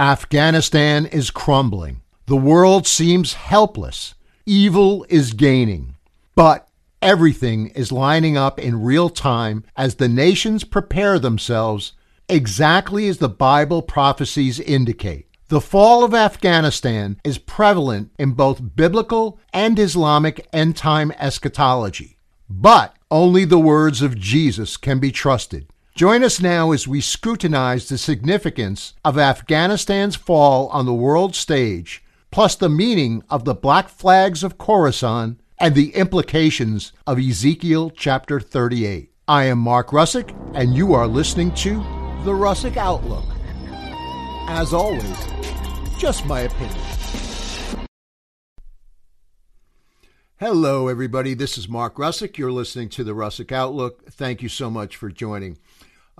Afghanistan is crumbling. The world seems helpless. Evil is gaining. But everything is lining up in real time as the nations prepare themselves exactly as the Bible prophecies indicate. The fall of Afghanistan is prevalent in both biblical and Islamic end time eschatology. But only the words of Jesus can be trusted. Join us now as we scrutinize the significance of Afghanistan's fall on the world stage, plus the meaning of the black flags of Khorasan and the implications of Ezekiel chapter 38. I am Mark Russick, and you are listening to The Russick Outlook. As always, just my opinion. Hello, everybody. This is Mark Russick. You're listening to The Russick Outlook. Thank you so much for joining.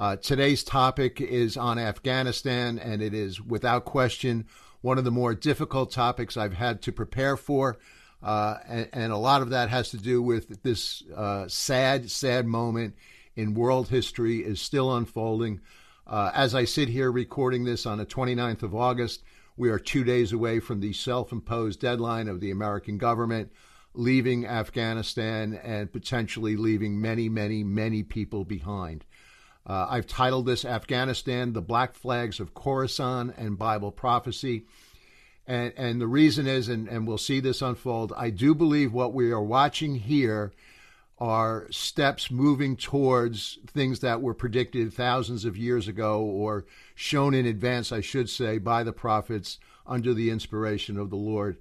Uh, today's topic is on Afghanistan, and it is without question one of the more difficult topics I've had to prepare for. Uh, and, and, a lot of that has to do with this uh, sad, sad moment in world history is still unfolding. Uh, as I sit here recording this on the 29th of August, we are two days away from the self imposed deadline of the American government leaving Afghanistan and potentially leaving many, many, many people behind. Uh, I've titled this Afghanistan, the Black Flags of Khorasan and Bible Prophecy. And, and the reason is, and, and we'll see this unfold, I do believe what we are watching here are steps moving towards things that were predicted thousands of years ago or shown in advance, I should say, by the prophets under the inspiration of the Lord.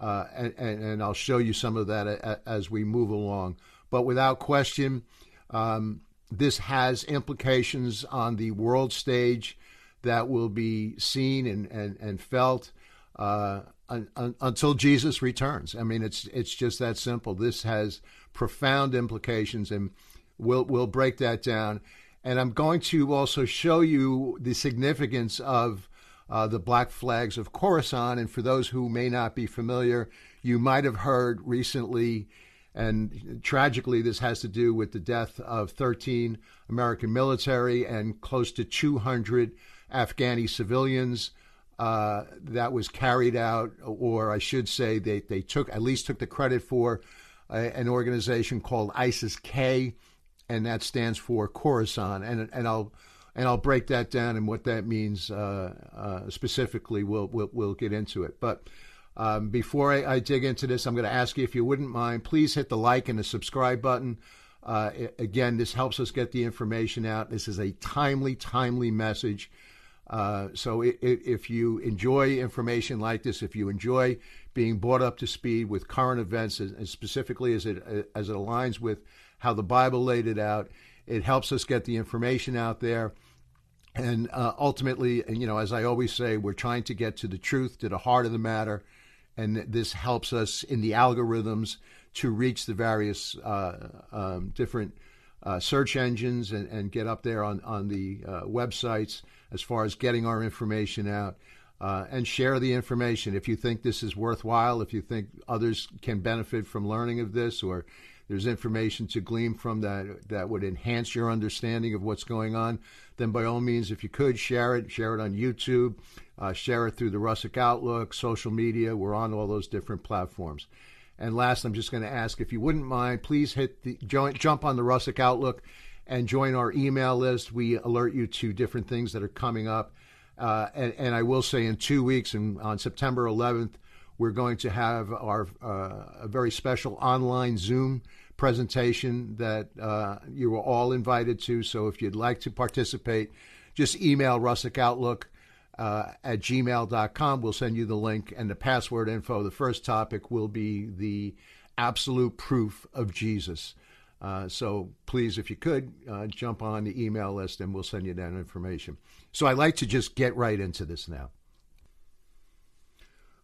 Uh, and, and, I'll show you some of that as we move along. But without question, um, this has implications on the world stage that will be seen and, and, and felt uh, un, un, until Jesus returns. I mean, it's it's just that simple. This has profound implications, and we'll we'll break that down. And I'm going to also show you the significance of uh, the black flags of Khorasan. And for those who may not be familiar, you might have heard recently and tragically, this has to do with the death of 13 American military and close to 200 Afghani civilians. Uh, that was carried out, or I should say, they, they took at least took the credit for uh, an organization called ISIS K, and that stands for Khorasan. And and I'll and I'll break that down and what that means uh, uh specifically. We'll, we'll we'll get into it, but. Um, before I, I, dig into this, I'm going to ask you if you wouldn't mind, please hit the like and the subscribe button. Uh, again, this helps us get the information out. This is a timely, timely message. Uh, so it, it, if you enjoy information like this, if you enjoy being brought up to speed with current events, and specifically as it as it aligns with how the Bible laid it out, it helps us get the information out there. And uh, ultimately, you know, as I always say, we're trying to get to the truth, to the heart of the matter and this helps us in the algorithms to reach the various uh, um, different uh, search engines and, and, get up there on, on the uh, websites as far as getting our information out. Uh, and share the information if you think this is worthwhile, if you think others can benefit from learning of this, or there's information to glean from that that would enhance your understanding of what's going on, then by all means, if you could share it, share it on YouTube, uh, share it through the Russick Outlook, social media. We're on all those different platforms. And last, I'm just going to ask if you wouldn't mind, please hit the join, jump on the Russick Outlook and join our email list. We alert you to different things that are coming up. Uh, and, and, I will say, in two weeks, and on September 11th, we're going to have our uh, a very special online Zoom presentation that uh, you are all invited to. So if you'd like to participate, just email Russick Outlook uh, at gmail.com. We'll send you the link and the password info. The first topic will be the absolute proof of Jesus. Uh, so please, if you could, uh, jump on the email list and we'll send you that information. So I'd like to just get right into this now.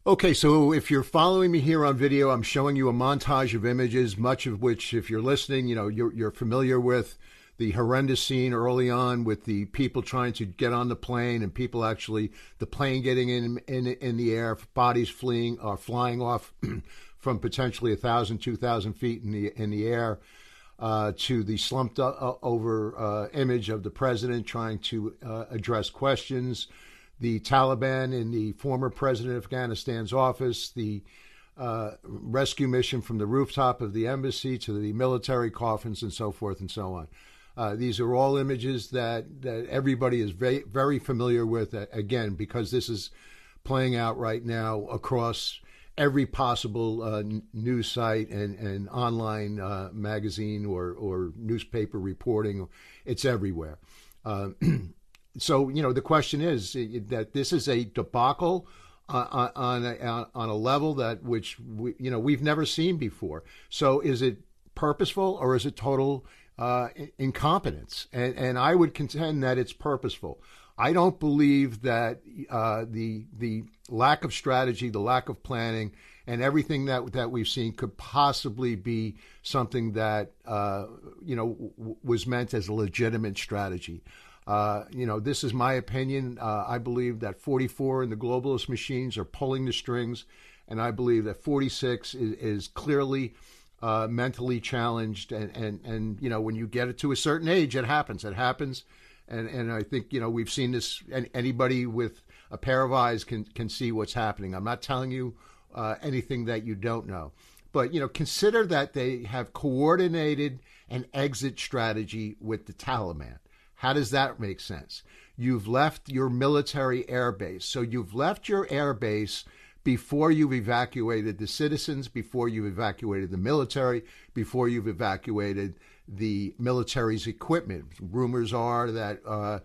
Okay, so if you're following me here on video, I'm showing you a montage of images, much of which, if you're listening, you know, you're, you're familiar with the horrendous scene early on with the people trying to get on the plane and people actually the plane getting in in in the air, bodies fleeing or flying off from potentially a thousand, two thousand feet in the in the air. Uh, to the slumped uh, over uh, image of the president trying to uh, address questions, the Taliban in the former president of Afghanistan's office, the uh, rescue mission from the rooftop of the embassy to the military coffins and so forth and so on. Uh, these are all images that, that everybody is very, very familiar with, uh, again, because this is playing out right now across every possible uh, news site and, and online uh, magazine or, or newspaper reporting. It's everywhere. So, you know, the question is that this is a debacle on, on, a, on a level that which, we, you know, we've never seen before. So is it purposeful or is it total uh, incompetence? And, and I would contend that it's purposeful. I don't believe that uh, the the lack of strategy, the lack of planning, and everything that that we've seen could possibly be something that uh, you know w- was meant as a legitimate strategy. Uh, you know, this is my opinion. Uh, I believe that 44 and the globalist machines are pulling the strings, and I believe that 46 is, is clearly uh, mentally challenged. And, and and you know, when you get it to a certain age, it happens. It happens and and I think you know we've seen this. And Anybody with a pair of eyes can can see what's happening. I'm not telling you uh, anything that you don't know, but you know consider that they have coordinated an exit strategy with the Taliban. How does that make sense? You've left your military airbase, so you've left your airbase before you've evacuated the citizens, before you've evacuated the military, before you've evacuated the military's equipment. Rumors are that uh,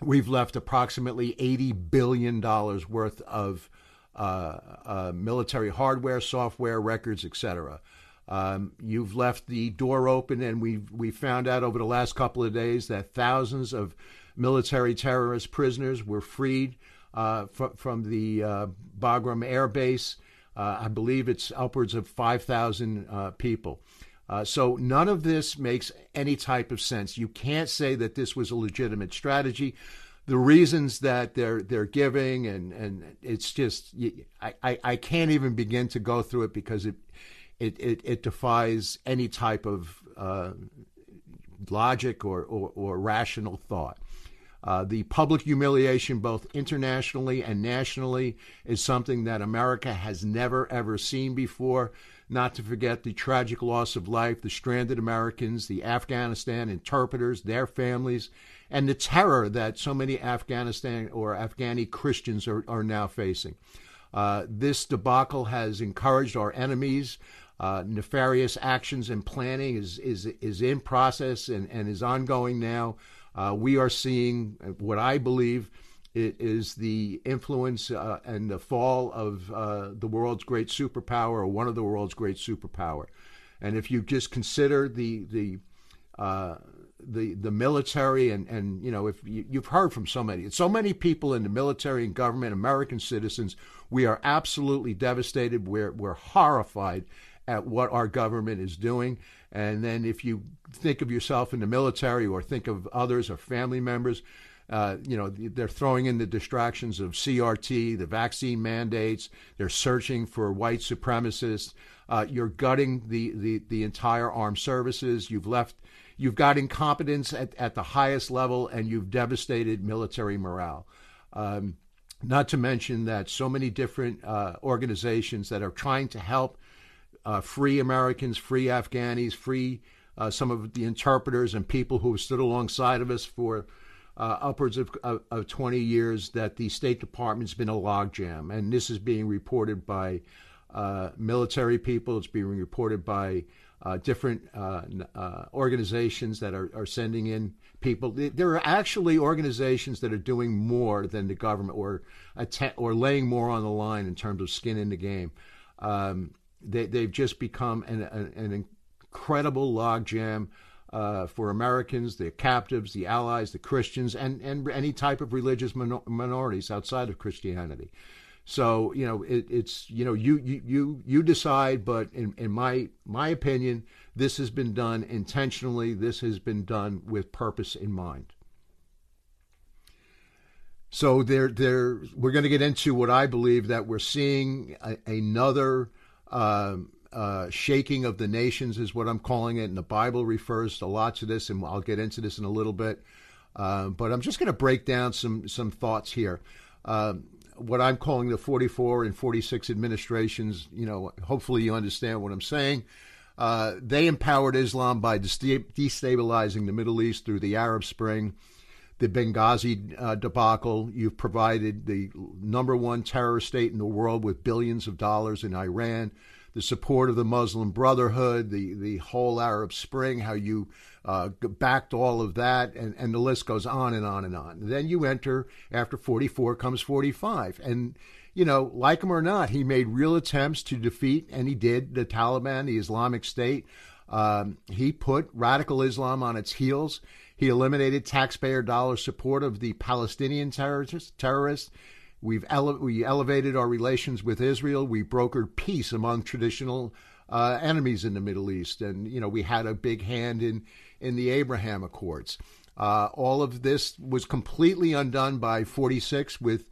we've left approximately $80 billion worth of uh, uh, military hardware, software, records, etc. Um, you've left the door open, and we we found out over the last couple of days that thousands of military terrorist prisoners were freed uh, fr- from the uh, Bagram Air Base. Uh, I believe it's upwards of 5,000 uh, people. Uh, so none of this makes any type of sense. You can't say that this was a legitimate strategy. The reasons that they're they're giving and and it's just I, I, I can't even begin to go through it because it it it, it defies any type of logic or, or, or rational thought. Uh, the public humiliation, both internationally and nationally, is something that America has never ever seen before not to forget the tragic loss of life, the stranded Americans, the Afghanistan interpreters, their families, and the terror that so many Afghanistan or Afghani Christians are, are now facing. Uh, this debacle has encouraged our enemies. Uh, nefarious actions and planning is, is, is in process and, and is ongoing now. Uh, we are seeing what I believe is the influence uh, and the fall of uh, the world's great superpower or one of the world's great superpower. And if you just consider the the uh, the the military and and you know if you, you've heard from so many so many people in the military and government American citizens we are absolutely devastated we're we're horrified at what our government is doing and then if you think of yourself in the military or think of others or family members uh, you know, they're throwing in the distractions of CRT, the vaccine mandates. They're searching for white supremacists. Uh, you're gutting the, the, the entire armed services. You've left, you've got incompetence at, at the highest level, and you've devastated military morale. Um, not to mention that so many different uh, organizations that are trying to help uh, free Americans, free Afghanis, free uh, some of the interpreters and people who have stood alongside of us for uh, upwards of, of, of, 20 years that the State Department's been a logjam. And this is being reported by uh, military people, it's being reported by uh, different uh, organizations that are, are sending in people. There are actually organizations that are doing more than the government or, att- or laying more on the line in terms of skin in the game. Um, they, they've just become an, an, incredible logjam uh, for Americans, the captives, the allies, the Christians, and, and any type of religious minorities outside of Christianity. So you know it, it's you know you you you you decide, but in, in my my opinion, this has been done intentionally. This has been done with purpose in mind. So there there we're going to get into what I believe that we're seeing a, another. Um, uh, shaking of the nations is what I'm calling it, and the Bible refers a lot to this, and I'll get into this in a little bit. Uh, but I'm just going to break down some some thoughts here. uh, what I'm calling the 44 and 46 administrations. You know, hopefully you understand what I'm saying. Uh, they empowered Islam by destabilizing the Middle East through the Arab Spring, the Benghazi uh, debacle. You've provided the number one terrorist state in the world with billions of dollars in Iran, the support of the Muslim Brotherhood, the, the whole Arab Spring, how you uh, backed all of that, and, and the list goes on and on and on. Then you enter, after 44 comes 45. And, you know, like him or not, he made real attempts to defeat, and he did, the Taliban, the Islamic State. Um, he put radical Islam on its heels. He eliminated taxpayer dollar support of the Palestinian terrorists. We've ele- we elevated our relations with Israel. We brokered peace among traditional uh, enemies in the Middle East, and you know we had a big hand in in the Abraham Accords. Uh, all of this was completely undone by 46 with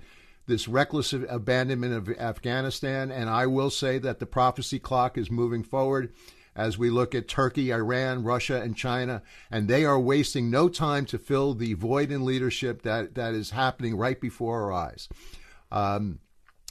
this reckless abandonment of Afghanistan. And I will say that the prophecy clock is moving forward as we look at Turkey, Iran, Russia, and China, and they are wasting no time to fill the void in leadership that, that is happening right before our eyes. Um,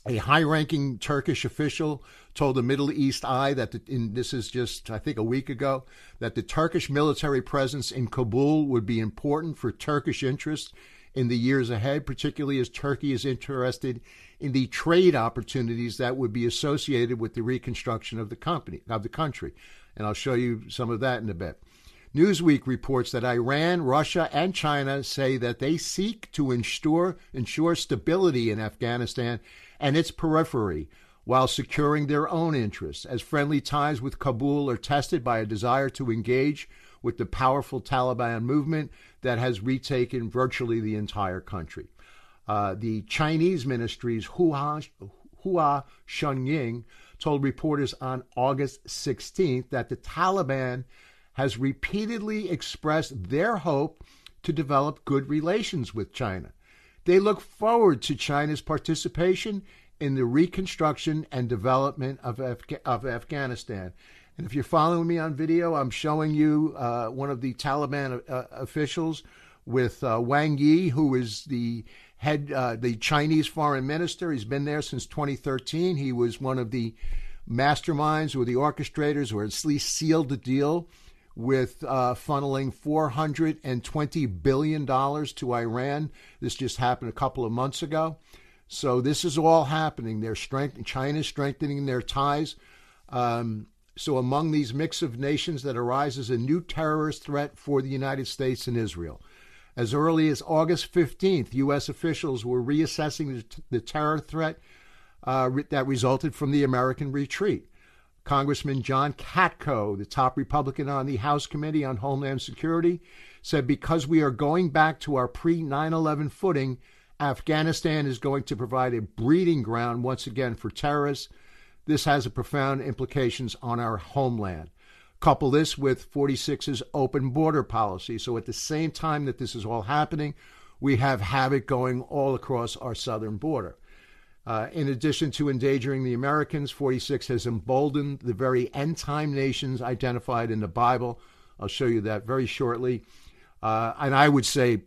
a high ranking Turkish official told the Middle East Eye that, the, in, this is just, I think, a week ago, that the Turkish military presence in Kabul would be important for Turkish interests in the years ahead, particularly as Turkey is interested in the trade opportunities that would be associated with the reconstruction of the company of the country. And I'll show you some of that in a bit. Newsweek reports that Iran, Russia, and China say that they seek to ensure, ensure stability in Afghanistan and its periphery while securing their own interests, as friendly ties with Kabul are tested by a desire to engage with the powerful Taliban movement that has retaken virtually the entire country. Uh, the Chinese ministry's Hua, Hua Chunying told reporters on August 16th that the Taliban has repeatedly expressed their hope to develop good relations with China. They look forward to China's participation in the reconstruction and development of, of Afghanistan. And if you're following me on video, I'm showing you uh, one of the Taliban uh, officials with uh, Wang Yi, who is the head, uh, the Chinese foreign minister. He's been there since 2013. He was one of the masterminds or the orchestrators, or at least sealed the deal with uh, funneling $420 billion to Iran. This just happened a couple of months ago. So this is all happening. They're strength- China's strengthening their ties. Um, so among these mix of nations that arises a new terrorist threat for the United States and Israel. As early as August 15th, U.S. officials were reassessing the, the terror threat uh, that resulted from the American retreat. Congressman John Katko, the top Republican on the House Committee on Homeland Security, said because we are going back to our pre 9 11 footing, Afghanistan is going to provide a breeding ground once again for terrorists. This has profound implications on our homeland. Couple this with 46's open border policy. So at the same time that this is all happening, we have havoc going all across our southern border. Uh, in addition to endangering the Americans, 46 has emboldened the very end time nations identified in the Bible. I'll show you that very shortly. Uh, and I would say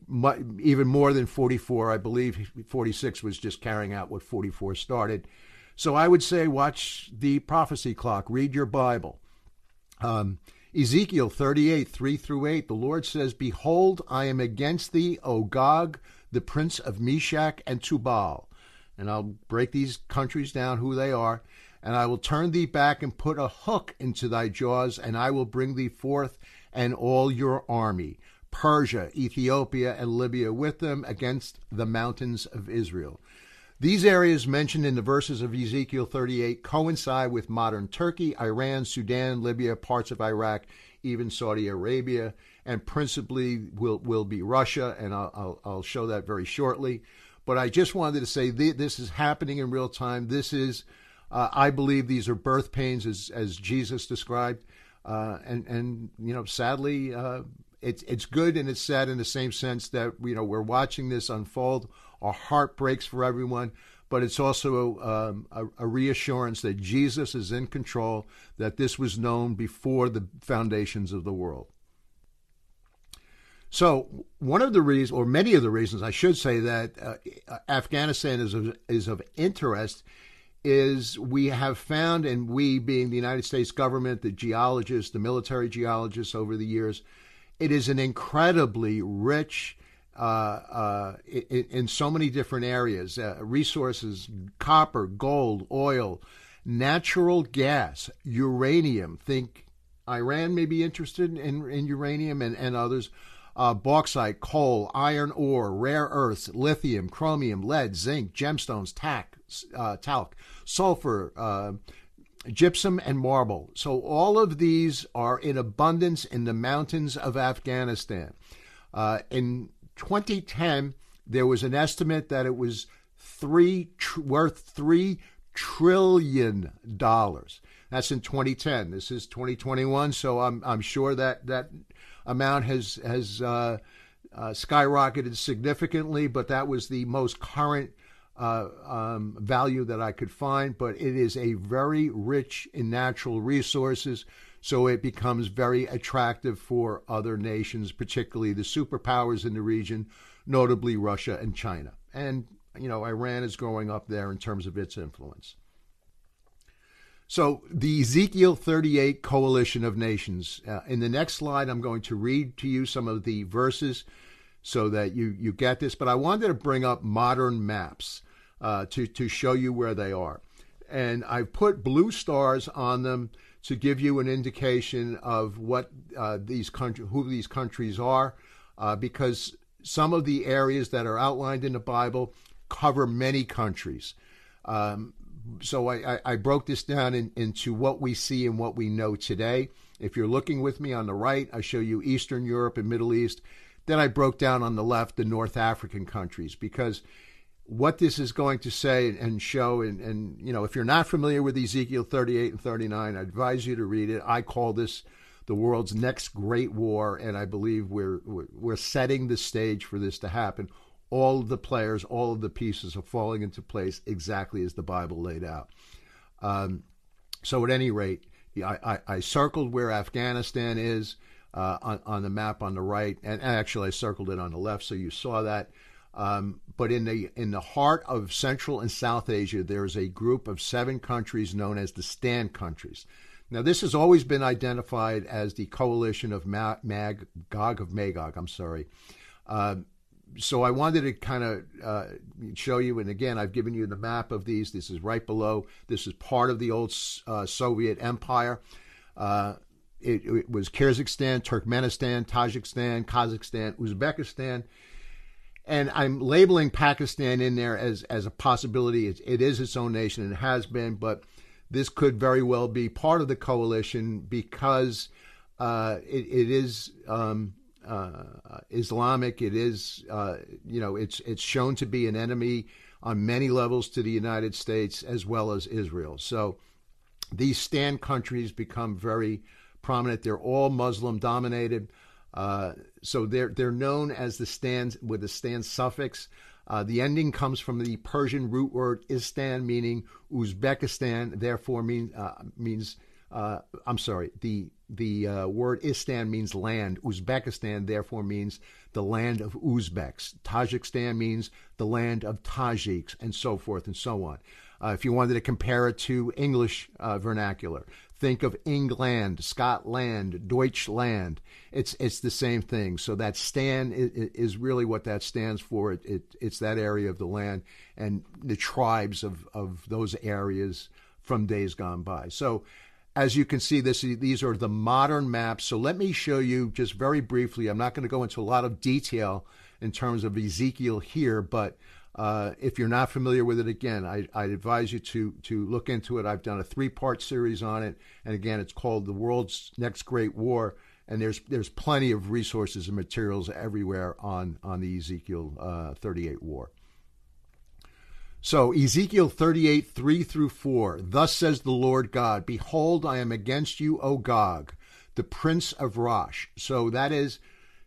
even more than 44. I believe 46 was just carrying out what 44 started. So I would say watch the prophecy clock, read your Bible. Um, Ezekiel 38, 3 through 8, the Lord says, Behold, I am against thee, O Gog, the prince of Meshech and Tubal and I'll break these countries down who they are, and I will turn thee back and put a hook into thy jaws, and I will bring thee forth and all your army, Persia, Ethiopia, and Libya with them against the mountains of Israel. These areas mentioned in the verses of Ezekiel 38 coincide with modern Turkey, Iran, Sudan, Libya, parts of Iraq, even Saudi Arabia, and principally will, will be Russia, and I'll, I'll, I'll show that very shortly. But I just wanted to say th- this is happening in real time. This is, uh, I believe, these are birth pains as as Jesus described, uh, and and you know, sadly, uh, it's it's good and it's sad in the same sense that you know we're watching this unfold. Our heart breaks for everyone, but it's also um, a, a, reassurance that Jesus is in control. That this was known before the foundations of the world. So one of the reasons, or many of the reasons, I should say that uh, Afghanistan is of, is of interest is we have found, and we being the United States government, the geologists, the military geologists over the years, it is an incredibly rich, uh, uh, in, in, so many different areas uh, resources, copper, gold, oil, natural gas, uranium. Think Iran may be interested in, in uranium and, and others. Uh, bauxite, coal, iron ore, rare earths, lithium, chromium, lead, zinc, gemstones, tack, uh, talc, sulfur, uh, gypsum, and marble. So all of these are in abundance in the mountains of Afghanistan. Uh, in 2010, there was an estimate that it was three tr- worth three trillion dollars. That's in 2010. This is 2021, so I'm I'm sure that that amount has has uh, uh, skyrocketed significantly. But that was the most current uh, um, value that I could find. But it is a very rich in natural resources, so it becomes very attractive for other nations, particularly the superpowers in the region, notably Russia and China. And you know, Iran is growing up there in terms of its influence. So, the Ezekiel 38 coalition of nations. Uh, in the next slide, I'm going to read to you some of the verses so that you, you get this. But I wanted to bring up modern maps uh, to, to show you where they are. And I've put blue stars on them to give you an indication of what uh, these country, who these countries are, uh, because some of the areas that are outlined in the Bible cover many countries. Um, so I, I, I broke this down in, into what we see and what we know today. If you're looking with me on the right, I show you Eastern Europe and Middle East. Then I broke down on the left the North African countries because what this is going to say and show and, and you know if you're not familiar with Ezekiel 38 and 39 I advise you to read it. I call this the world's next great war and I believe we're we're setting the stage for this to happen. All of the players, all of the pieces are falling into place exactly as the Bible laid out. Um, so, at any rate, I, I, I, circled where Afghanistan is uh, on, on, the map on the right, and actually I circled it on the left, so you saw that. Um, but in the in the heart of Central and South Asia, there is a group of seven countries known as the Stan countries. Now, this has always been identified as the coalition of Mag, Gog of Magog. I'm sorry. Uh, so I wanted to kind of uh, show you, and again, I've given you the map of these. This is right below. This is part of the old uh, Soviet Empire. Uh, it, it, was Kyrgyzstan, Turkmenistan, Tajikistan, Kazakhstan, Uzbekistan, and I'm labeling Pakistan in there as as a possibility. It, it is its own nation and has been, but this could very well be part of the coalition because uh, it, it is. Um, uh, Islamic. It is, uh, you know, it's it's shown to be an enemy on many levels to the United States as well as Israel. So these stan countries become very prominent. They're all Muslim dominated. Uh, so they're they're known as the stans with the stan suffix. Uh, the ending comes from the Persian root word istan, meaning Uzbekistan. Therefore, mean, uh, means uh, I'm sorry. The the uh, word Istan means land. Uzbekistan, therefore, means the land of Uzbeks. Tajikistan means the land of Tajiks, and so forth and so on. Uh, if you wanted to compare it to English vernacular, think of England, Scotland, Deutschland. It's it's the same thing. So that stan is, really what that stands for. It, it, it's that area of the land and the tribes of, of those areas from days gone by. So as you can see, this these are the modern maps. So let me show you just very briefly. I'm not going to go into a lot of detail in terms of Ezekiel here, but uh, if you're not familiar with it, again, I, I advise you to to look into it. I've done a three part series on it, and again, it's called "The World's Next Great War." And there's there's plenty of resources and materials everywhere on on the Ezekiel uh, 38 war. So, Ezekiel 38, 3 through 4. Thus says the Lord God, Behold, I am against you, O Gog, the prince of Rosh. So, that is,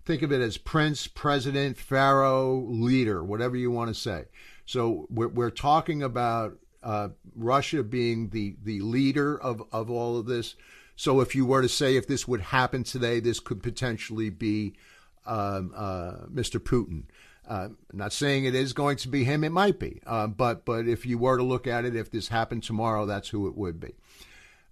think of it as prince, president, pharaoh, leader, whatever you want to say. So, we're, we're talking about uh, Russia being the, the leader of, of all of this. So, if you were to say if this would happen today, this could potentially be um, uh, Mr. Putin. Uh, not saying it is going to be him; it might be. Uh, but but if you were to look at it, if this happened tomorrow, that's who it would be.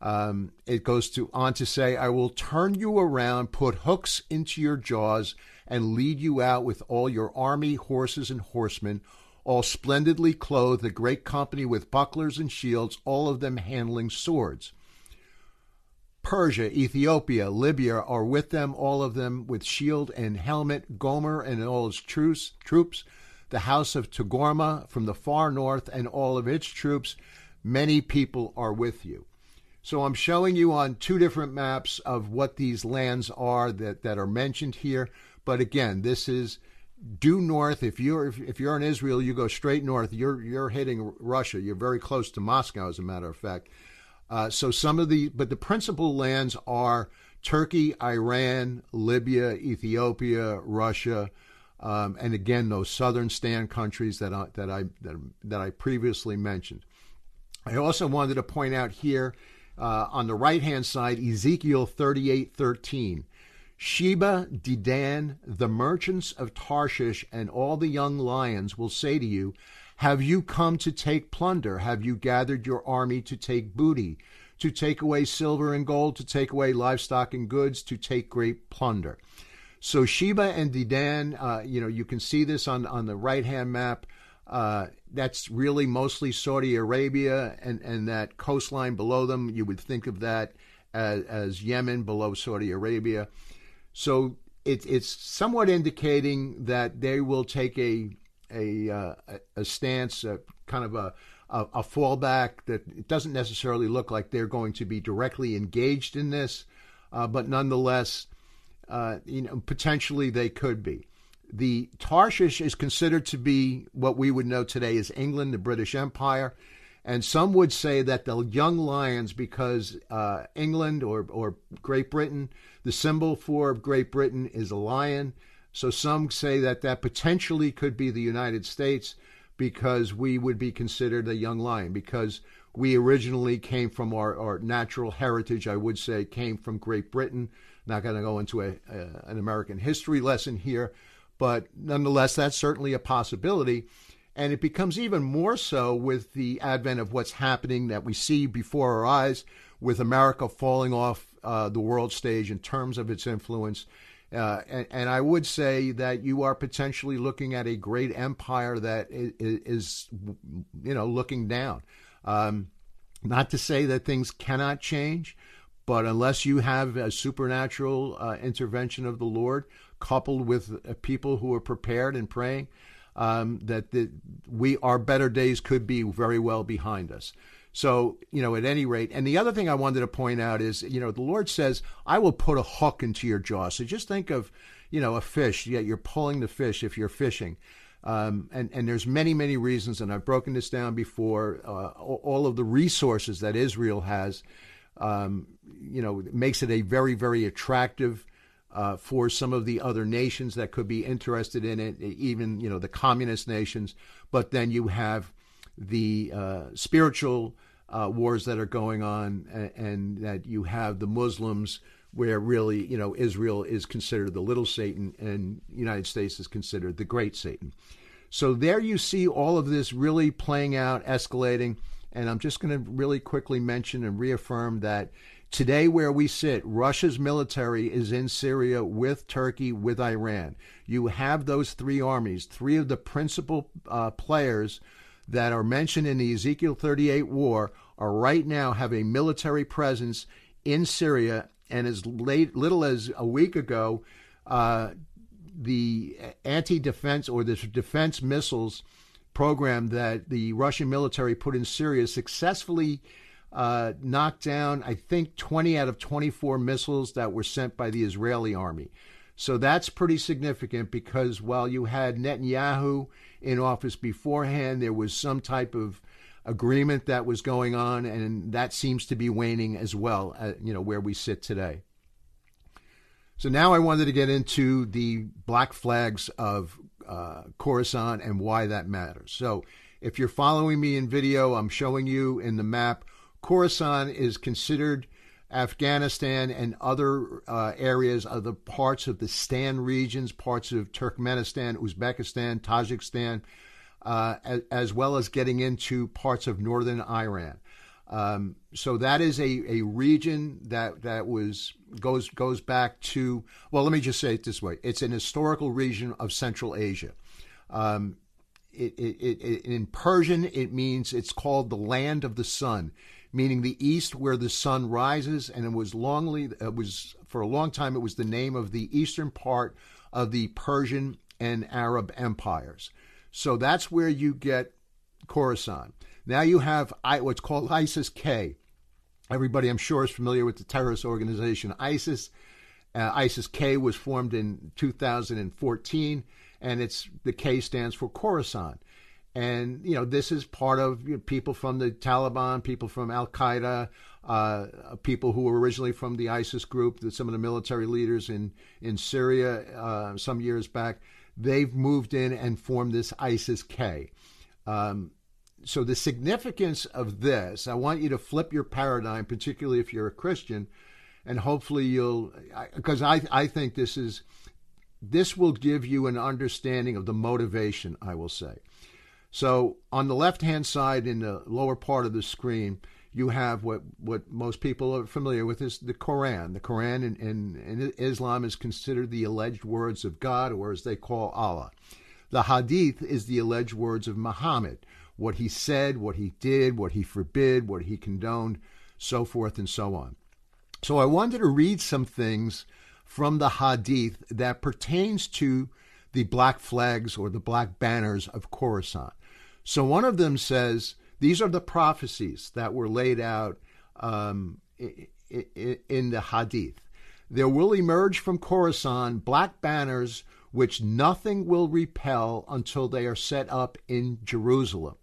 Um, it goes to on to say, "I will turn you around, put hooks into your jaws, and lead you out with all your army, horses, and horsemen." all splendidly clothed, a great company with bucklers and shields, all of them handling swords. Persia, Ethiopia, Libya are with them, all of them with shield and helmet, Gomer and all his truce, troops, the house of Togarmah from the far north and all of its troops. Many people are with you. So I'm showing you on two different maps of what these lands are that, that are mentioned here. But again, this is due north. If you're if, you're in Israel, you go straight north. You're you're hitting Russia. You're very close to Moscow, as a matter of fact. Uh, so some of the, but the principal lands are Turkey, Iran, Libya, Ethiopia, Russia, um, and again those southern stan countries that I, that I that, that I previously mentioned. I also wanted to point out here uh, on the right hand side Ezekiel thirty eight thirteen. Sheba, Dedan, the merchants of Tarshish, and all the young lions will say to you, have you come to take plunder? Have you gathered your army to take booty, to take away silver and gold, to take away livestock and goods, to take great plunder? So Sheba and Dedan, uh, you know, you can see this on on the right hand map. Uh, that's really mostly Saudi Arabia and, and that coastline below them. You would think of that as, as Yemen below Saudi Arabia. So it, it's somewhat indicating that they will take a a uh, a stance, a, kind of a, a, a fallback that it doesn't necessarily look like they're going to be directly engaged in this, uh, but nonetheless, uh, you know, potentially they could be. The Tarshish is considered to be what we would know today as England, the British Empire, and some would say that the young lions, because uh, England or or Great Britain, the symbol for Great Britain is a lion so some say that that potentially could be the United States because we would be considered a young lion because we originally came from our, our natural heritage, I would say, came from Great Britain. Not going to go into a, a, an American history lesson here, but nonetheless, that's certainly a possibility. And it becomes even more so with the advent of what's happening that we see before our eyes with America falling off uh, the world stage in terms of its influence uh, and, and, I would say that you are potentially looking at a great empire that is, is you know, looking down. Um, not to say that things cannot change, but unless you have a supernatural uh, intervention of the Lord coupled with uh, people who are prepared and praying, um, that the, we our better days could be very well behind us. So, you know, at any rate, and the other thing I wanted to point out is, you know, the Lord says, I will put a hook into your jaw. So just think of, you know, a fish. Yeah, you're pulling the fish if you're fishing. Um, and, and there's many, many reasons, and I've broken this down before. Uh, all of the resources that Israel has, um, you know, makes it a very, very attractive uh, for some of the other nations that could be interested in it, even, you know, the communist nations. But then you have the uh, spiritual uh, wars that are going on, and, and, that you have the Muslims, where really, you know, Israel is considered the little Satan, and United States is considered the great Satan. So there you see all of this really playing out, escalating. And I'm just going to really quickly mention and reaffirm that today, where we sit, Russia's military is in Syria with Turkey, with Iran. You have those three armies, three of the principal uh, players that are mentioned in the Ezekiel 38 war are right now have a military presence in Syria. And as late, little as a week ago, uh, the anti defense or the defense missiles program that the Russian military put in Syria successfully uh, knocked down, I think, 20 out of 24 missiles that were sent by the Israeli army. So that's pretty significant because while you had Netanyahu in office beforehand. There was some type of agreement that was going on, and that seems to be waning as well, uh, you know, where we sit today. So now I wanted to get into the black flags of uh, Khorasan and why that matters. So if you're following me in video, I'm showing you in the map, Khorasan is considered Afghanistan and other uh, areas, other parts of the Stan regions, parts of Turkmenistan, Uzbekistan, Tajikistan, uh, as, as, well as getting into parts of northern Iran. Um, so that is a, a region that that was goes goes back to well, let me just say it this way: it's an historical region of Central Asia. Um, it, it, it, in Persian, it means it's called the land of the sun meaning the east where the sun rises, and it was longly it was for a long time it was the name of the eastern part of the Persian and Arab empires. So that's where you get Khorasan. Now you have what's called ISIS K. Everybody, I'm sure, is familiar with the terrorist organization ISIS. Uh, ISIS K was formed in 2014, and it's the K stands for Khorasan. And you know, this is part of you know, people from the Taliban, people from Al Qaeda, uh, people who were originally from the ISIS group. Some of the military leaders in in Syria uh, some years back, they've moved in and formed this ISIS K. Um, so the significance of this, I want you to flip your paradigm, particularly if you're a Christian, and hopefully you'll, because I I think this is this will give you an understanding of the motivation. I will say. So on the left hand side in the lower part of the screen, you have what, what most people are familiar with is the Quran. The Quran in, in, in, Islam is considered the alleged words of God, or as they call Allah. The Hadith is the alleged words of Muhammad, what he said, what he did, what he forbid, what he condoned, so forth and so on. So I wanted to read some things from the Hadith that pertains to the black flags or the black banners of Khorasan. So one of them says these are the prophecies that were laid out um, in the Hadith. There will emerge from Khorasan black banners which nothing will repel until they are set up in Jerusalem.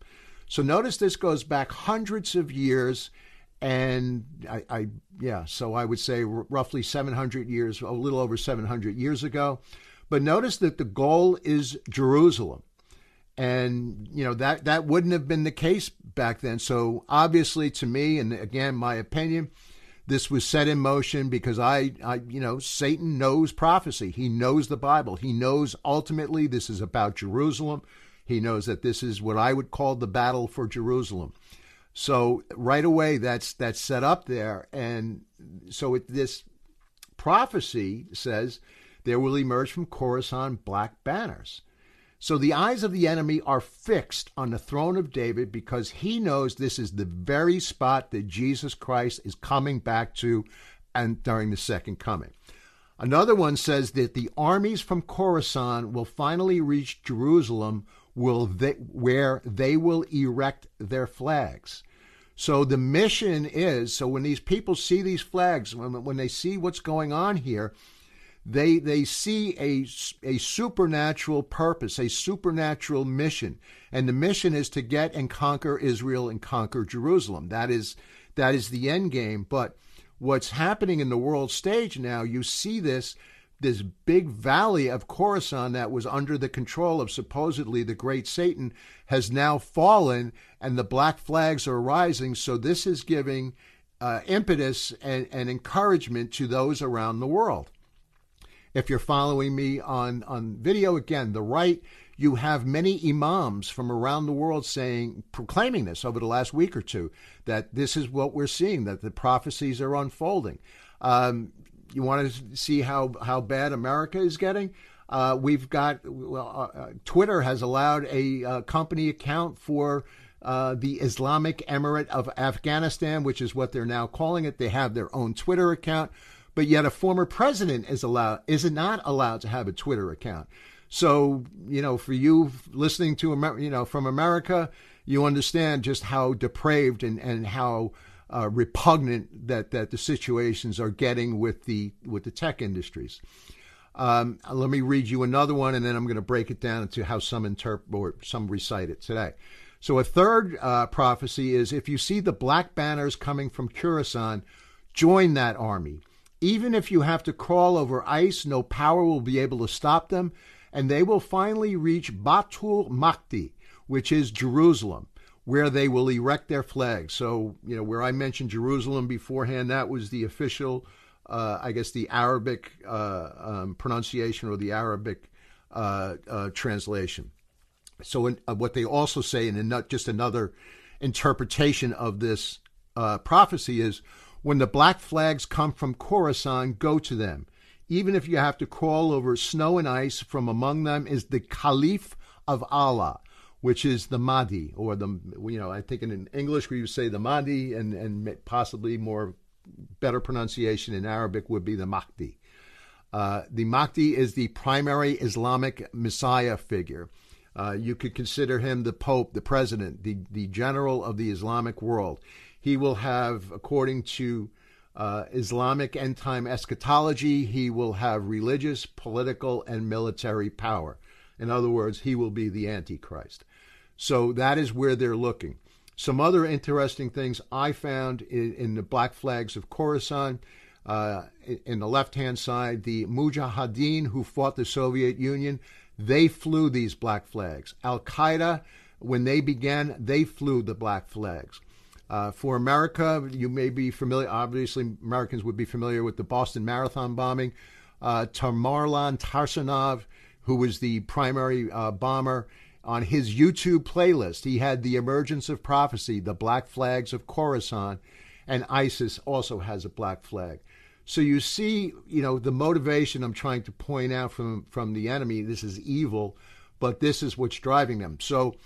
So notice this goes back hundreds of years, and I, I yeah, so I would say roughly 700 years, a little over 700 years ago. But notice that the goal is Jerusalem and you know that that wouldn't have been the case back then. So obviously to me and again my opinion this was set in motion because I, I you know satan knows prophecy. He knows the bible. He knows ultimately this is about jerusalem. He knows that this is what i would call the battle for jerusalem. So right away that's that's set up there. And so it, this prophecy says there will emerge from Khorasan black banners so the eyes of the enemy are fixed on the throne of David because he knows this is the very spot that Jesus Christ is coming back to and during the second coming. Another one says that the armies from Khorasan will finally reach Jerusalem will they, where they will erect their flags. So the mission is so when these people see these flags, when, when they see what's going on here, they they see a a supernatural purpose, a supernatural mission, and the mission is to get and conquer Israel and conquer Jerusalem. That is that is the end game. But what's happening in the world stage now, you see this this big valley of Khorasan that was under the control of supposedly the great Satan has now fallen, and the black flags are rising. So this is giving uh, impetus and, and encouragement to those around the world. If you're following me on, on video, again, the right, you have many imams from around the world saying, proclaiming this over the last week or two, that this is what we're seeing, that the prophecies are unfolding. Um, you want to see how, how bad America is getting? Uh, we've got well, uh, uh Twitter has allowed a uh, company account for uh, the Islamic Emirate of Afghanistan, which is what they're now calling it. They have their own Twitter account but yet a former president is allowed is not allowed to have a Twitter account. So you know, for you listening to you know from America, you understand just how depraved and and how uh, repugnant that that the situations are getting with the with the tech industries. Um, let me read you another one, and then I'm going to break it down into how some interpret or some recite it today. So a third uh, prophecy is if you see the black banners coming from Khorasan, join that army. Even if you have to crawl over ice, no power will be able to stop them, and they will finally reach Batul Makti, which is Jerusalem, where they will erect their flag. So, you know, where I mentioned Jerusalem beforehand, that was the official, uh, I guess, the Arabic uh, um, pronunciation or the Arabic uh, uh translation. So, in, uh, what they also say, and not just another interpretation of this uh, prophecy, is when the black flags come from Khorasan, go to them. Even if you have to crawl over snow and ice, from among them is the Caliph of Allah which is the Mahdi, or the, you know, I think in English we would say the Mahdi, and, and possibly more better pronunciation in Arabic would be the Mahdi. Uh, the Mahdi is the primary Islamic Messiah figure. Uh, you could consider him the Pope, the President, the, the general of the Islamic world. He will have, according to uh, Islamic end time eschatology, he will have religious, political, and military power. In other words, he will be the Antichrist. So that is where they're looking. Some other interesting things I found in, in the black flags of Khorasan. Uh, in the left hand side, the Mujahideen who fought the Soviet Union, they flew these black flags. Al Qaeda, when they began, they flew the black flags. Uh, for America, you may be familiar, obviously, Americans would be familiar with the Boston Marathon bombing. Uh, Tamerlan Tarsanov, who was the primary uh, bomber, on his YouTube playlist, he had The Emergence of Prophecy, The Black Flags of Khorasan, and ISIS also has a black flag. So you see, you know, the motivation I'm trying to point out from from the enemy. This is evil, but this is what's driving them. So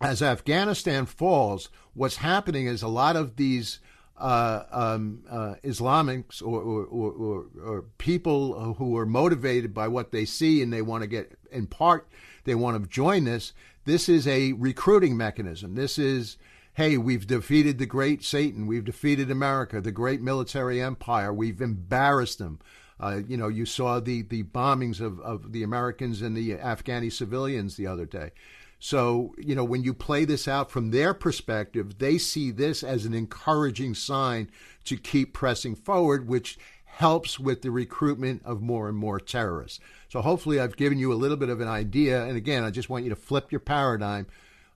as Afghanistan falls, what's happening is a lot of these uh, um, uh, Islamics or, or, or, or, people who are motivated by what they see and they want to get in part they want to join this. This is a recruiting mechanism. This is, hey, we've defeated the great Satan. We've defeated America, the great military empire. We've embarrassed them. Uh, you know, you saw the, the bombings of, of the Americans and the Afghani civilians the other day. So, you know, when you play this out from their perspective, they see this as an encouraging sign to keep pressing forward, which helps with the recruitment of more and more terrorists. So hopefully, I've given you a little bit of an idea. And again, I just want you to flip your paradigm.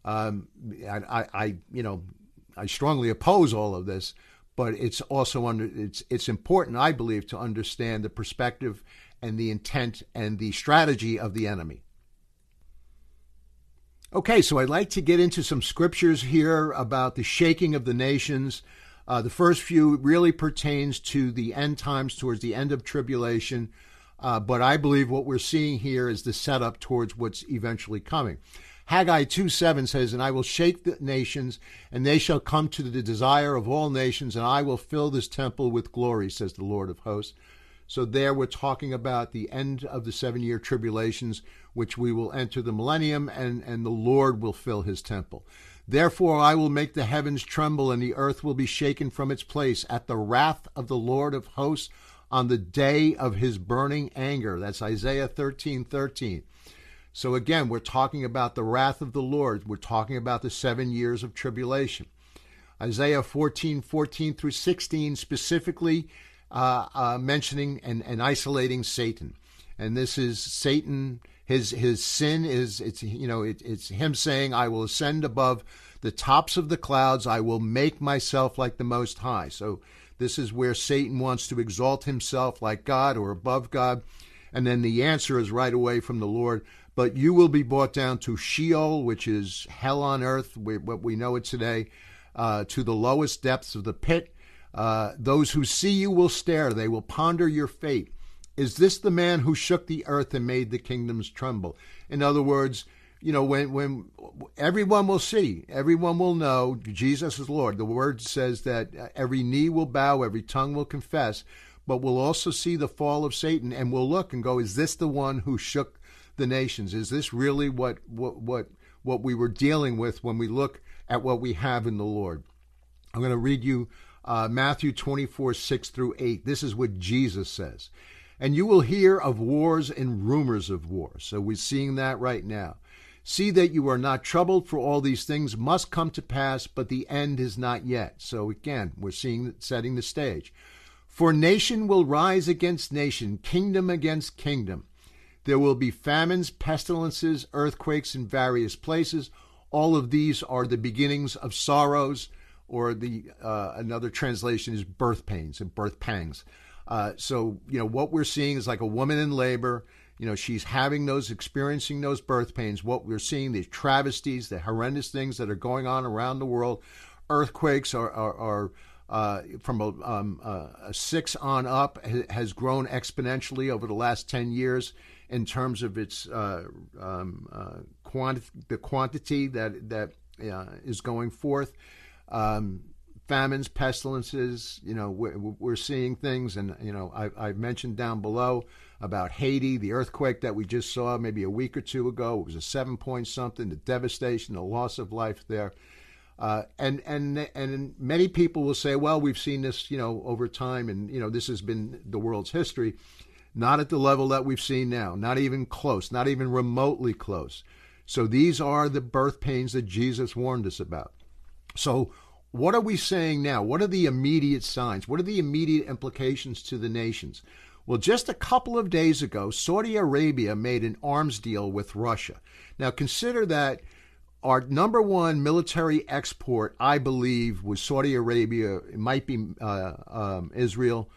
Um, I, I, you know, I strongly oppose all of this, but it's also under it's it's important, I believe, to understand the perspective and the intent and the strategy of the enemy. Okay, so I'd like to get into some scriptures here about the shaking of the nations. Uh, the first few really pertains to the end times, towards the end of tribulation. Uh, but I believe what we're seeing here is the setup towards what's eventually coming. Haggai 2 7 says, And I will shake the nations, and they shall come to the desire of all nations, and I will fill this temple with glory, says the Lord of hosts. So there we're talking about the end of the seven year tribulations, which we will enter the millennium, and, and the Lord will fill his temple. Therefore I will make the heavens tremble, and the earth will be shaken from its place at the wrath of the Lord of hosts on the day of his burning anger. That's Isaiah 13 13. So again, we're talking about the wrath of the Lord. We're talking about the seven years of tribulation. Isaiah 14 14 through 16 specifically uh, uh, mentioning and, and isolating Satan. And this is Satan. His his sin is it's you know it, it's him saying, "I will ascend above the tops of the clouds. I will make myself like the Most High." So this is where Satan wants to exalt himself like God or above God. And then the answer is right away from the Lord. But you will be brought down to Sheol, which is hell on earth, what we know it today, uh, to the lowest depths of the pit. Uh, those who see you will stare, they will ponder your fate. Is this the man who shook the earth and made the kingdoms tremble? In other words, you know, when when everyone will see, everyone will know Jesus is Lord. The word says that every knee will bow, every tongue will confess, but we'll also see the fall of Satan, and we'll look and go, is this the one who shook the nations? Is this really what what what what we were dealing with when we look at what we have in the Lord? I'm going to read you uh, Matthew 24, 6 through 8. This is what Jesus says. And you will hear of wars and rumors of war. So we're seeing that right now. See that you are not troubled, for all these things must come to pass, but the end is not yet. So again, we're seeing setting the stage. For nation will rise against nation, kingdom against kingdom. There will be famines, pestilences, earthquakes in various places. all of these are the beginnings of sorrows, or the uh, another translation is birth pains and birth pangs. Uh, so you know what we're seeing is like a woman in labor. You know she's having those, experiencing those birth pains. What we're seeing, the travesties, the horrendous things that are going on around the world. Earthquakes are are, are uh, from a, um, a, six on up has grown exponentially over the last 10 years in terms of its uh, um, uh, quanti- the quantity that that uh, is going forth. Um, famines, pestilences, you know, we're, we're, seeing things, and you know, I, I've mentioned down below about Haiti, the earthquake that we just saw maybe a week or two ago. It was a seven point something, the devastation, the loss of life there. Uh, and and and many people will say, well, we've seen this, you know, over time, and you know, this has been the world's history, not at the level that we've seen now, not even close, not even remotely close. So these are the birth pains that Jesus warned us about. So what are we saying now? What are the immediate signs? What are the immediate implications to the nations? Well, just a couple of days ago, Saudi Arabia made an arms deal with Russia. Now, consider that our number one military export, I believe, was Saudi Arabia. It might be uh, um, Israel,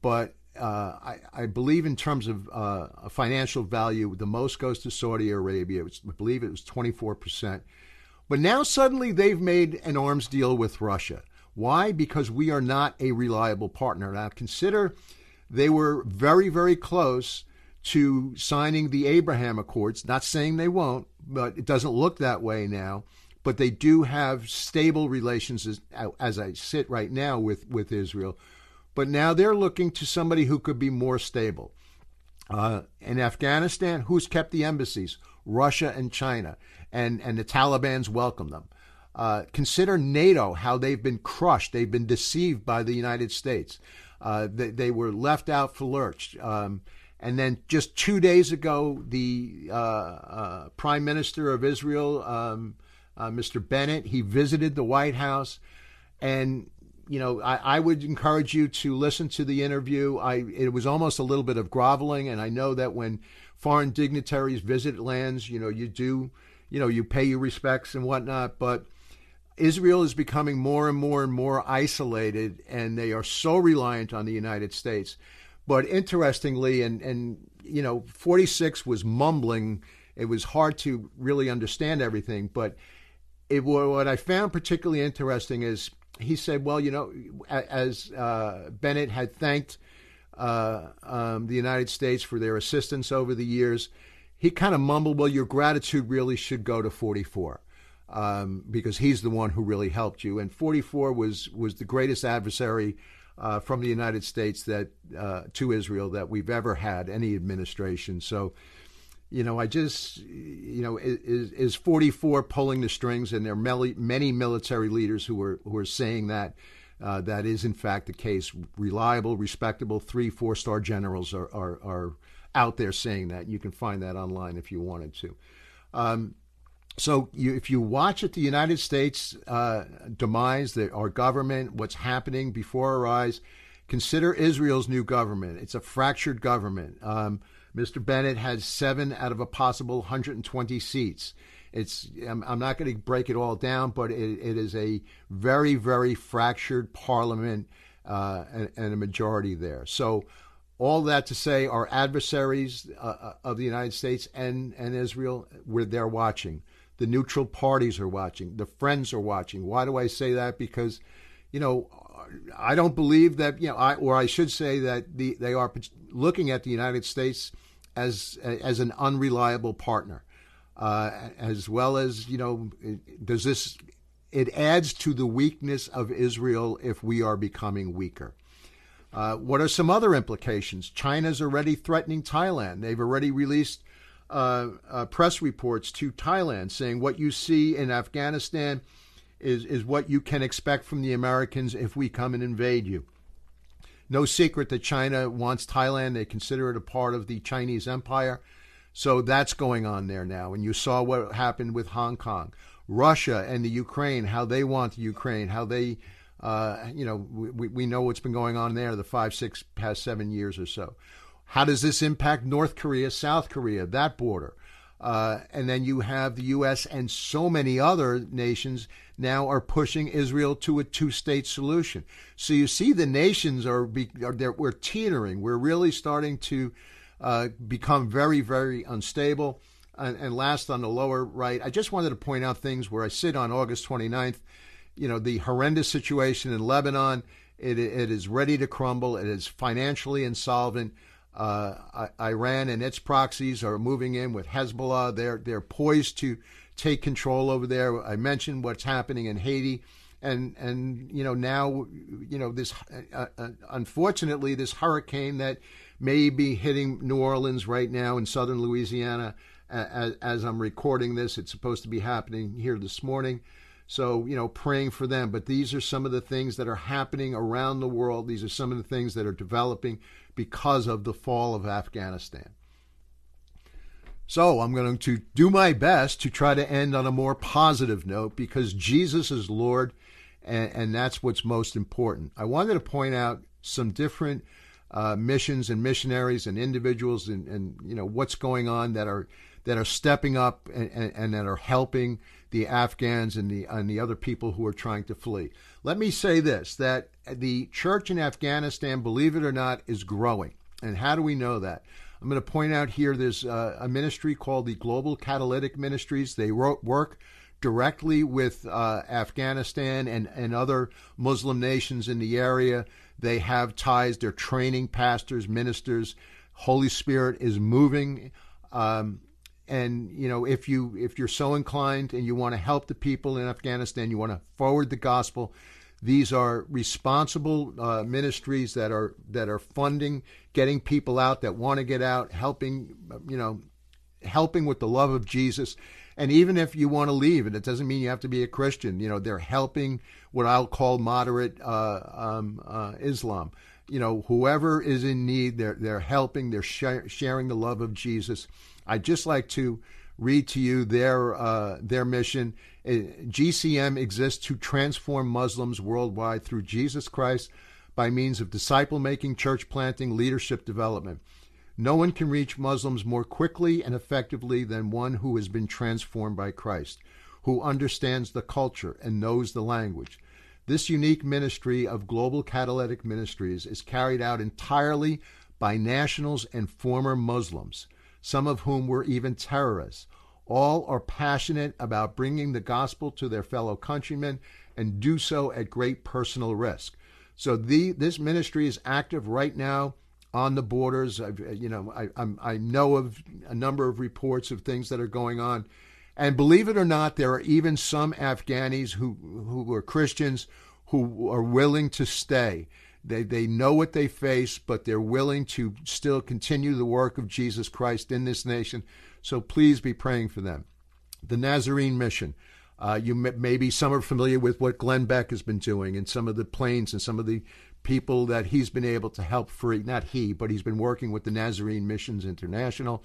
but uh, I, I, believe in terms of uh, financial value, the most goes to Saudi Arabia. I believe it was 24%. But now suddenly they've made an arms deal with Russia. Why? Because we are not a reliable partner. Now consider they were very, very close to signing the Abraham Accords. Not saying they won't, but it doesn't look that way now. But they do have stable relations as, as I sit right now with, with Israel. But now they're looking to somebody who could be more stable. Uh, in Afghanistan, who's kept the embassies? Russia and China, and, and the Taliban's welcome them. Uh, consider NATO, how they've been crushed, they've been deceived by the United States. Uh, they, they, were left out for lurch. Um, and then just two days ago, the uh, uh, Prime Minister of Israel, um, uh, Mr. Bennett, he visited the White House. And, you know, I, I, would encourage you to listen to the interview. I, it was almost a little bit of groveling. And I know that when foreign dignitaries visit lands, you know, you do, you know, you pay your respects and whatnot. But Israel is becoming more and more and more isolated, and they are so reliant on the United States but interestingly, and, and you know, 46 was mumbling. It was hard to really understand everything. But it, what I found particularly interesting is he said, well, you know, as uh, Bennett had thanked uh, um, the United States for their assistance over the years, he kind of mumbled, well, your gratitude really should go to 44. Um, because he's the one who really helped you, and 44 was was the greatest adversary uh, from the United States that uh, to Israel that we've ever had any administration. So, you know, I just, you know, is, is 44 pulling the strings, and there are many, military leaders who are who are saying that. Uh, that is in fact the case. Reliable, respectable, three, four star generals are, are, are out there saying that. You can find that online if you wanted to. Um, so you, if you watch at the United States uh, demise, the, our government, what's happening before our eyes, consider Israel's new government. It's a fractured government. Um, Mr. Bennett has seven out of a possible 120 seats. It's I'm, I'm not going to break it all down, but it, it is a very very fractured parliament uh, and, and, a majority there. So all that to say, our adversaries uh, uh of the United States and and Israel, we're there watching. The neutral parties are watching. The friends are watching. Why do I say that? Because, you know, I don't believe that, you know, I, or I should say that the, they are looking at the United States as, as an unreliable partner. Uh, as well as, you know, does this, it adds to the weakness of Israel if we are becoming weaker. Uh, what are some other implications? China's already threatening Thailand. They've already released uh, uh, press reports to Thailand saying what you see in Afghanistan is, is what you can expect from the Americans if we come and invade you. No secret that China wants Thailand. They consider it a part of the Chinese empire. So that's going on there now. And you saw what happened with Hong Kong. Russia and the Ukraine, how they want the Ukraine, how they, uh, you know, we, we know what's been going on there the five, six, past seven years or so. How does this impact North Korea, South Korea, that border? Uh, and then you have the U.S. and so many other nations now are pushing Israel to a two-state solution. So you see, the nations are, are we're teetering. We're really starting to uh, become very, very unstable. And, and, last on the lower right, I just wanted to point out things where I sit on August 29th. You know, the horrendous situation in Lebanon. It, it is ready to crumble. It is financially insolvent. Uh, Iran and its proxies are moving in with Hezbollah. They're they're poised to take control over there. I mentioned what's happening in Haiti, and and you know now you know this uh, uh, unfortunately this hurricane that may be hitting New Orleans right now in southern Louisiana as, as I'm recording this. It's supposed to be happening here this morning. So, you know, praying for them. But these are some of the things that are happening around the world. These are some of the things that are developing because of the fall of Afghanistan. So, I'm going to do my best to try to end on a more positive note because Jesus is Lord, and, and that's what's most important. I wanted to point out some different uh, missions and missionaries and individuals and, and you know what's going on that are that are stepping up and, and, and, that are helping the Afghans and the and the other people who are trying to flee. Let me say this: that the church in Afghanistan, believe it or not, is growing. And how do we know that? I'm going to point out here. There's a, ministry called the Global Catalytic Ministries. They work directly with uh, Afghanistan and, and other Muslim nations in the area. They have ties. They're training pastors, ministers. Holy Spirit is moving. Um, and you know if you if you're so inclined and you want to help the people in Afghanistan, you want to forward the gospel. These are responsible uh, ministries that are that are funding, getting people out that want to get out, helping you know, helping with the love of Jesus. And even if you want to leave, and it doesn't mean you have to be a Christian, you know, they're helping what I'll call moderate uh, um, uh, Islam. You know, whoever is in need, they're they're helping, they're sh- sharing the love of Jesus I'd just like to read to you their uh, their mission. Uh, GCM exists to transform Muslims worldwide through Jesus Christ by means of disciple making, church planting, leadership development. No one can reach Muslims more quickly and effectively than one who has been transformed by Christ, who understands the culture and knows the language. This unique ministry of Global Catalytic Ministries is carried out entirely by nationals and former Muslims some of whom were even terrorists. All are passionate about bringing the gospel to their fellow countrymen and do so at great personal risk. So the this ministry is active right now on the borders. I've, uh, you know, I, I'm, I know of a number of reports of things that are going on, and believe it or not, there are even some Afghanis who who are Christians who are willing to stay. They, they know what they face, but they're willing to still continue the work of Jesus Christ in this nation. So please be praying for them. The Nazarene Mission. Uh, you may, maybe some are familiar with what Glenn Beck has been doing and some of the planes and some of the people that he's been able to help free. Not he, but he's been working with the Nazarene Missions International.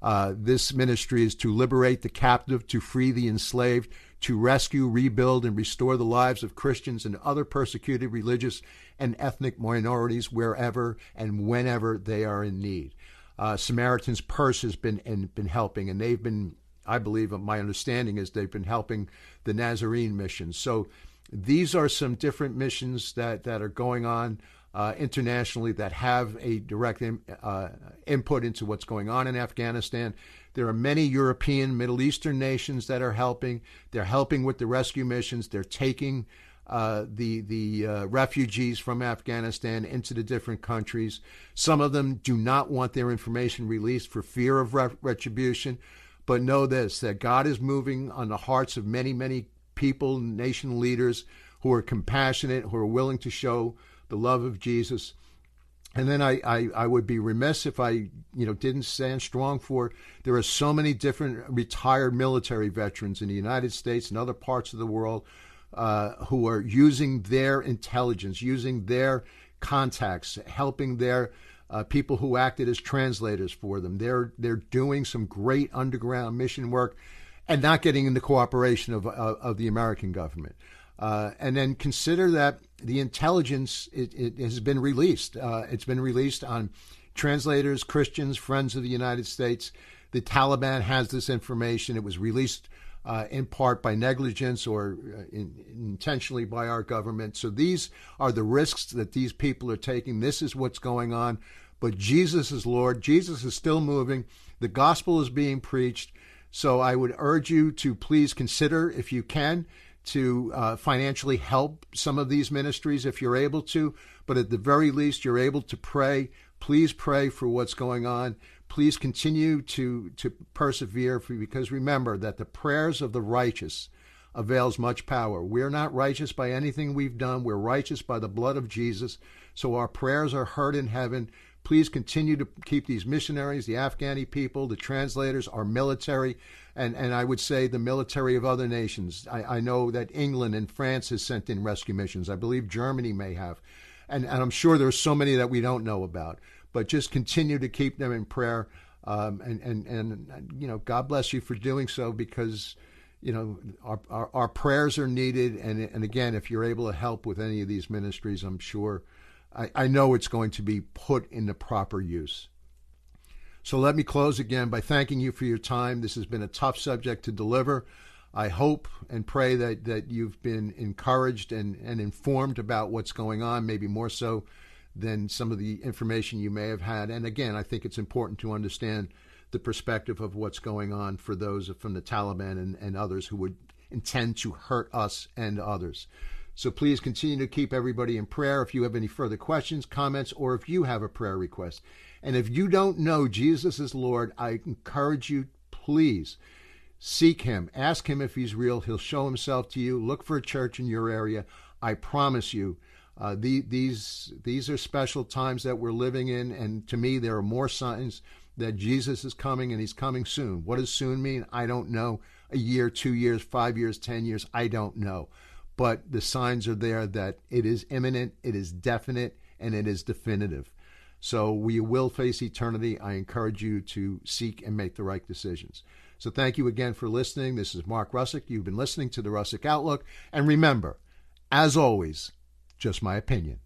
Uh, this ministry is to liberate the captive, to free the enslaved, to rescue, rebuild, and restore the lives of Christians and other persecuted religious and ethnic minorities wherever and whenever they are in need. Uh, Samaritan's Purse has been and been helping, and they've been, I believe, my understanding is they've been helping the Nazarene mission. So these are some different missions that that are going on. Uh, internationally that have a direct in, uh, input into what's going on in Afghanistan. There are many European, Middle Eastern nations that are helping. They're helping with the rescue missions. They're taking uh, the the uh, refugees from Afghanistan into the different countries. Some of them do not want their information released for fear of re- retribution. But know this: that God is moving on the hearts of many, many people, nation leaders who are compassionate, who are willing to show the love of Jesus. And then I, I, I, would be remiss if I, you know, didn't stand strong for. There are so many different retired military veterans in the United States and other parts of the world uh, who are using their intelligence, using their contacts, helping their uh, people who acted as translators for them. They're they're doing some great underground mission work, and not getting in the cooperation of of, of the American government. Uh, and then consider that the intelligence it, it has been released. Uh, it's been released on translators, Christians, friends of the United States. the Taliban has this information. It was released uh, in part by negligence or uh, in, intentionally by our government. So these are the risks that these people are taking. This is what's going on. But Jesus is Lord. Jesus is still moving. The gospel is being preached. So I would urge you to please consider, if you can, to uh, financially help some of these ministries if you're able to. But at the very least, you're able to pray. Please pray for what's going on. Please continue to, to persevere for, because remember that the prayers of the righteous avails much power. We're not righteous by anything we've done. We're righteous by the blood of Jesus. So our prayers are heard in heaven. Please continue to keep these missionaries, the Afghani people, the translators, our military, and, and I would say the military of other nations. I, I know that England and France has sent in rescue missions. I believe Germany may have. And, and I'm sure there's so many that we don't know about. But just continue to keep them in prayer. Um, and, and, and, you know, God bless you for doing so because, you know, our, our, our prayers are needed. And, and again, if you're able to help with any of these ministries, I'm sure, I, I know it's going to be put in the proper use. So let me close again by thanking you for your time. This has been a tough subject to deliver. I hope and pray that, that you've been encouraged and, and informed about what's going on, maybe more so than some of the information you may have had. And again, I think it's important to understand the perspective of what's going on for those from the Taliban and, and others who would intend to hurt us and others. So please continue to keep everybody in prayer. If you have any further questions, comments, or if you have a prayer request, and if you don't know Jesus is Lord, I encourage you, please seek him. Ask him if he's real. He'll show himself to you. Look for a church in your area. I promise you, uh, the, these these are special times that we're living in, and to me, there are more signs that Jesus is coming, and He's coming soon. What does soon mean? I don't know. A year, two years, five years, ten years, I don't know. But the signs are there that it is imminent, it is definite, and it is definitive. So we will face eternity. I encourage you to seek and make the right decisions. So thank you again for listening. This is Mark Russick. You've been listening to the Russick Outlook. And remember, as always, just my opinion.